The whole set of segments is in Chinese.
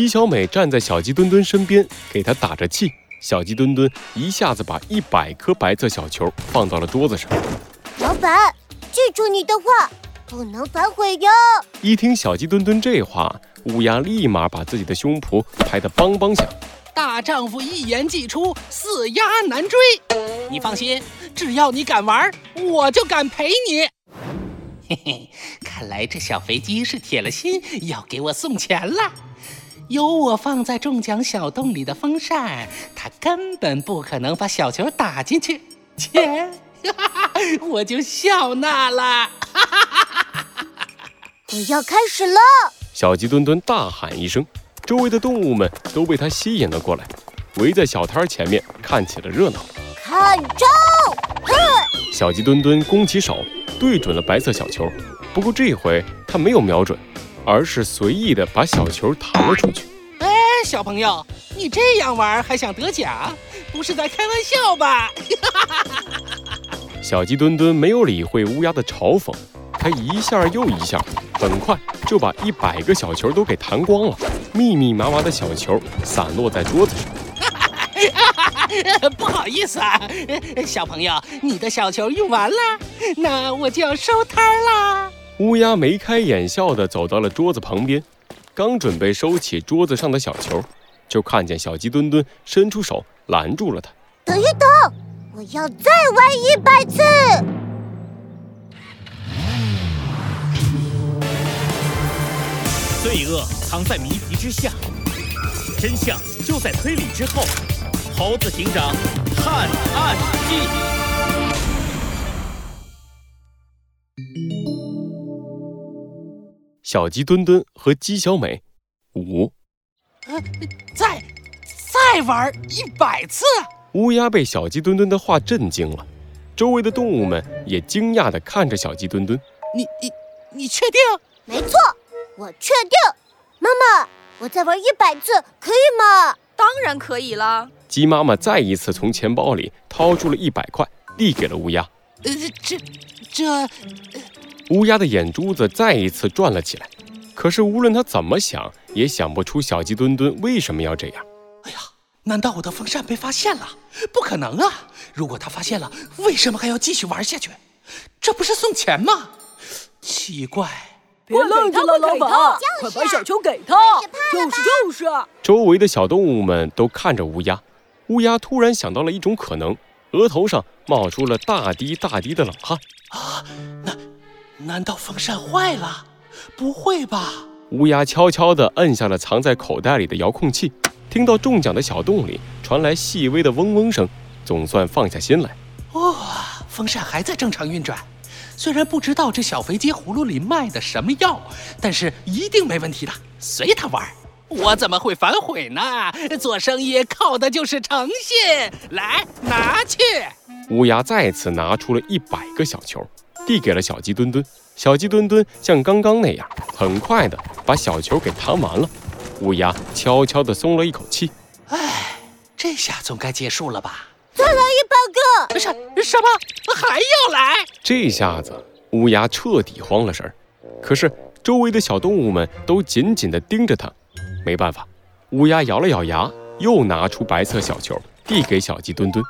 鸡小美站在小鸡墩墩身边，给他打着气。小鸡墩墩一下子把一百颗白色小球放到了桌子上。老板，记住你的话，不能反悔哟！一听小鸡墩墩这话，乌鸦立马把自己的胸脯拍得梆梆响。大丈夫一言既出，驷鸭难追。你放心，只要你敢玩，我就敢陪你。嘿嘿，看来这小肥鸡是铁了心要给我送钱了。有我放在中奖小洞里的风扇，它根本不可能把小球打进去，钱 我就笑纳了。我要开始了！小鸡墩墩大喊一声，周围的动物们都被它吸引了过来，围在小摊前面看起了热闹。看招！小鸡墩墩弓起手，对准了白色小球，不过这回他没有瞄准。而是随意的把小球弹了出去。哎，小朋友，你这样玩还想得奖？不是在开玩笑吧？小鸡墩墩没有理会乌鸦的嘲讽，它一下又一下，很快就把一百个小球都给弹光了。密密麻麻的小球散落在桌子上。不好意思啊，小朋友，你的小球用完了，那我就要收摊啦。乌鸦眉开眼笑地走到了桌子旁边，刚准备收起桌子上的小球，就看见小鸡墩墩伸出手拦住了他。等一等，我要再玩一百次。罪恶藏在谜题之下，真相就在推理之后。猴子警长探案记。小鸡墩墩和鸡小美，五，再再玩一百次。乌鸦被小鸡墩墩的话震惊了，周围的动物们也惊讶地看着小鸡墩墩。你你你确定？没错，我确定。妈妈，我再玩一百次可以吗？当然可以了。鸡妈妈再一次从钱包里掏出了一百块，递给了乌鸦。呃，这这。乌鸦的眼珠子再一次转了起来，可是无论他怎么想，也想不出小鸡墩墩为什么要这样。哎呀，难道我的风扇被发现了？不可能啊！如果他发现了，为什么还要继续玩下去？这不是送钱吗？奇怪！别愣着了，老板，快把小球给他！就是就是。周围的小动物们都看着乌鸦，乌鸦突然想到了一种可能，额头上冒出了大滴大滴的冷汗。啊，那。难道风扇坏了？不会吧！乌鸦悄悄地摁下了藏在口袋里的遥控器，听到中奖的小洞里传来细微的嗡嗡声，总算放下心来。哇，风扇还在正常运转。虽然不知道这小肥鸡葫芦里卖的什么药，但是一定没问题的。随他玩，我怎么会反悔呢？做生意靠的就是诚信。来，拿去！乌鸦再次拿出了一百个小球。递给了小鸡墩墩，小鸡墩墩像刚刚那样，很快的把小球给弹完了。乌鸦悄悄地松了一口气，唉，这下总该结束了吧？再来一百个！什什么？还要来？这下子乌鸦彻底慌了神儿。可是周围的小动物们都紧紧地盯着它，没办法，乌鸦咬了咬牙，又拿出白色小球，递给小鸡墩墩。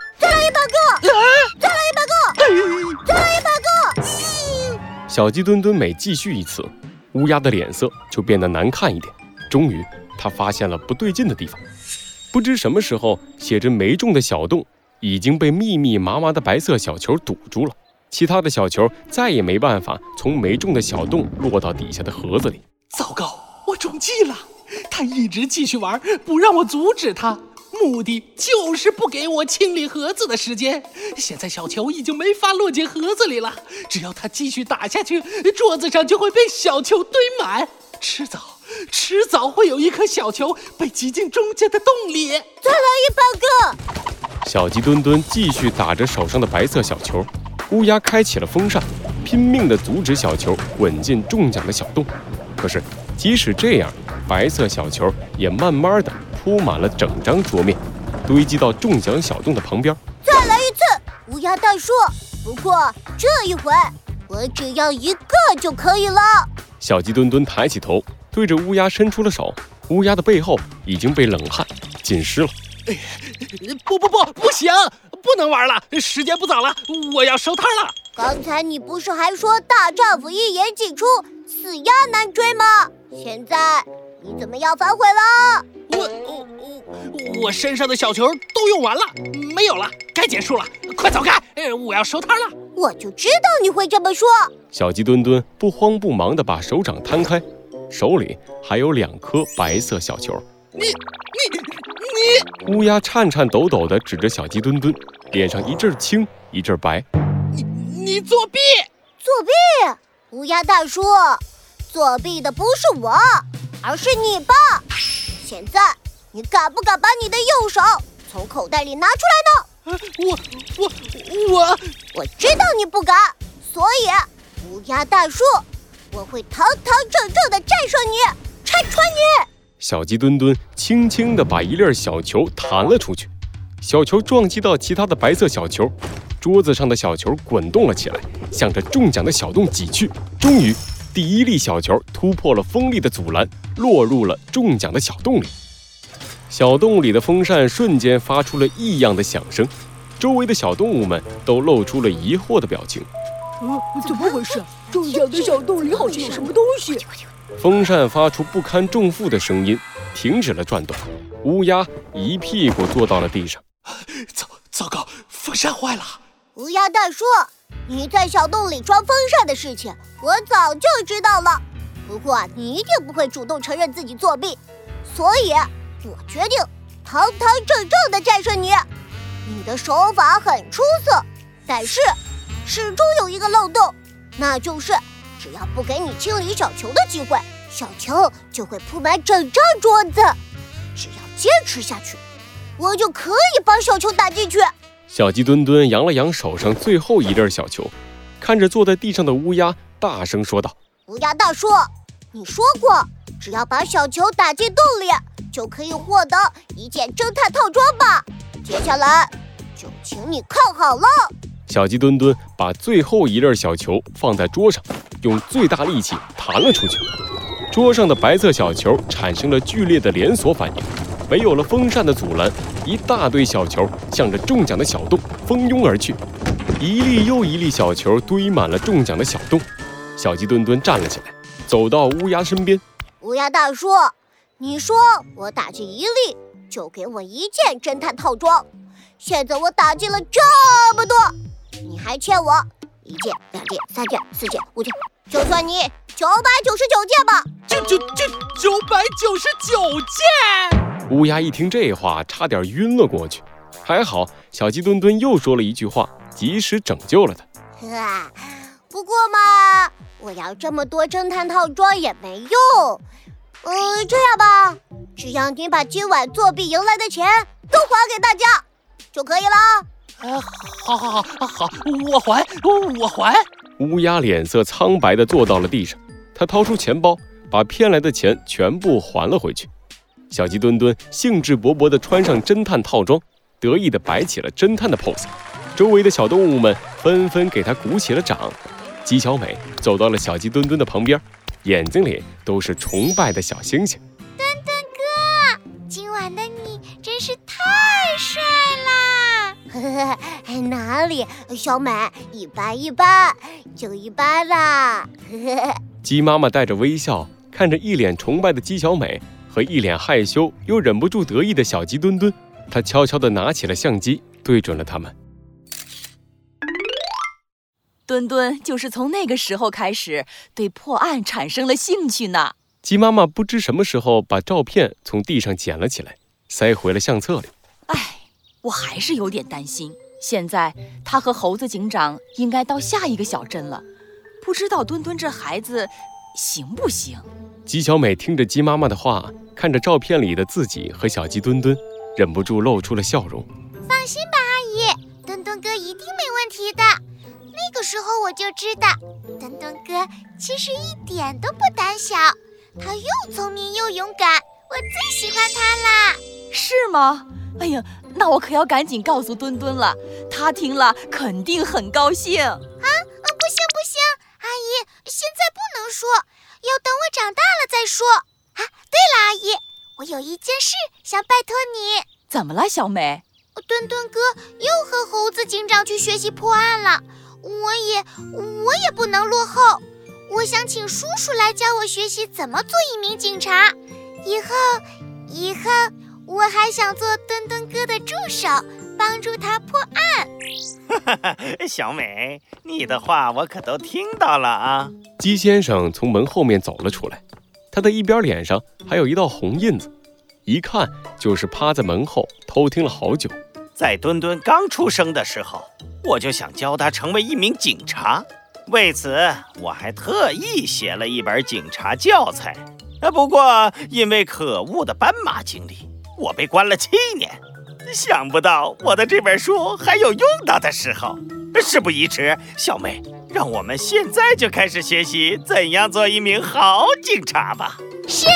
小鸡墩墩每继续一次，乌鸦的脸色就变得难看一点。终于，他发现了不对劲的地方。不知什么时候，写着“没中”的小洞已经被密密麻麻的白色小球堵住了，其他的小球再也没办法从没中的小洞落到底下的盒子里。糟糕，我中计了！他一直继续玩，不让我阻止他。目的就是不给我清理盒子的时间。现在小球已经没法落进盒子里了，只要他继续打下去，桌子上就会被小球堆满，迟早，迟早会有一颗小球被挤进中间的洞里。再来一百个！小鸡墩墩继续打着手上的白色小球，乌鸦开启了风扇，拼命地阻止小球滚进中奖的小洞。可是，即使这样，白色小球也慢慢的。铺满了整张桌面，堆积到中奖小洞的旁边。再来一次，乌鸦大叔。不过这一回，我只要一个就可以了。小鸡墩墩抬起头，对着乌鸦伸出了手。乌鸦的背后已经被冷汗浸湿了。不不不，不行，不能玩了，时间不早了，我要收摊了。刚才你不是还说大丈夫一言既出，死鸭难追吗？现在你怎么要反悔了？我我我我身上的小球都用完了，没有了，该结束了，快走开！我要收摊了。我就知道你会这么说。小鸡墩墩不慌不忙地把手掌摊开，手里还有两颗白色小球。你你你！乌鸦颤颤抖抖地指着小鸡墩墩，脸上一阵青一阵白。你你作弊！作弊！乌鸦大叔，作弊的不是我，而是你吧？现在你敢不敢把你的右手从口袋里拿出来呢？我我我我知道你不敢，所以乌鸦大叔，我会堂堂正正的战胜你，拆穿你。小鸡墩墩轻轻地把一粒小球弹了出去，小球撞击到其他的白色小球，桌子上的小球滚动了起来，向着中奖的小洞挤去。终于，第一粒小球突破了锋利的阻拦，落入了中奖的小洞里。小洞里的风扇瞬间发出了异样的响声，周围的小动物们都露出了疑惑的表情。嗯，怎么回事？中奖的小洞里好像有什么东西。风扇发出不堪重负的声音，停止了转动。乌鸦一屁股坐到了地上。糟糟糕，风扇坏了！乌鸦大叔，你在小洞里装风扇的事情，我早就知道了。不过你一定不会主动承认自己作弊，所以我决定堂堂正正的战胜你。你的手法很出色，但是始终有一个漏洞，那就是。只要不给你清理小球的机会，小球就会铺满整张桌子。只要坚持下去，我就可以把小球打进去。小鸡墩墩扬了扬手上最后一粒小球，看着坐在地上的乌鸦，大声说道：“乌鸦大叔，你说过，只要把小球打进洞里，就可以获得一件侦探套装吧？接下来就请你看好了。”小鸡墩墩把最后一粒小球放在桌上。用最大力气弹了出去，桌上的白色小球产生了剧烈的连锁反应，没有了风扇的阻拦，一大堆小球向着中奖的小洞蜂拥而去，一粒又一粒小球堆满了中奖的小洞。小鸡墩墩站了起来，走到乌鸦身边：“乌鸦大叔，你说我打进一粒就给我一件侦探套装，现在我打进了这么多，你还欠我。”一件、两件、三件、四件、五件，就算你九百九十九件吧。九九九九百九十九件。乌鸦一听这话，差点晕了过去。还好小鸡墩墩又说了一句话，及时拯救了他。不过嘛，我要这么多侦探套装也没用。呃，这样吧，只要你把今晚作弊赢来的钱都还给大家，就可以了。啊，好，好，好，好，我还，我还。乌鸦脸色苍白的坐到了地上，他掏出钱包，把骗来的钱全部还了回去。小鸡墩墩兴致勃勃地穿上侦探套装，得意地摆起了侦探的 pose。周围的小动物们纷纷给他鼓起了掌。鸡小美走到了小鸡墩墩的旁边，眼睛里都是崇拜的小星星。墩墩哥，今晚的你真是太帅啦！呵呵，哪里，小美，一般一般，就一般啦。呵呵，鸡妈妈带着微笑看着一脸崇拜的鸡小美和一脸害羞又忍不住得意的小鸡墩墩，他悄悄地拿起了相机，对准了他们。墩墩就是从那个时候开始对破案产生了兴趣呢。鸡妈妈不知什么时候把照片从地上捡了起来，塞回了相册里。哎。我还是有点担心。现在他和猴子警长应该到下一个小镇了，不知道墩墩这孩子行不行？鸡小美听着鸡妈妈的话，看着照片里的自己和小鸡墩墩，忍不住露出了笑容。放心吧，阿姨，墩墩哥一定没问题的。那个时候我就知道，墩墩哥其实一点都不胆小，他又聪明又勇敢，我最喜欢他啦。是吗？哎呀，那我可要赶紧告诉墩墩了，他听了肯定很高兴啊！嗯，不行不行，阿姨，现在不能说，要等我长大了再说。啊，对了，阿姨，我有一件事想拜托你。怎么了，小美？墩墩哥又和猴子警长去学习破案了，我也我也不能落后。我想请叔叔来教我学习怎么做一名警察。以后，以后我还想做墩墩哥的助手，帮助他破案。哈哈，小美，你的话我可都听到了啊。鸡先生从门后面走了出来，他的一边脸上还有一道红印子，一看就是趴在门后偷听了好久。在墩墩刚出生的时候，我就想教他成为一名警察。为此，我还特意写了一本警察教材。啊，不过因为可恶的斑马经历，我被关了七年。想不到我的这本书还有用到的时候。事不宜迟，小妹，让我们现在就开始学习怎样做一名好警察吧。是。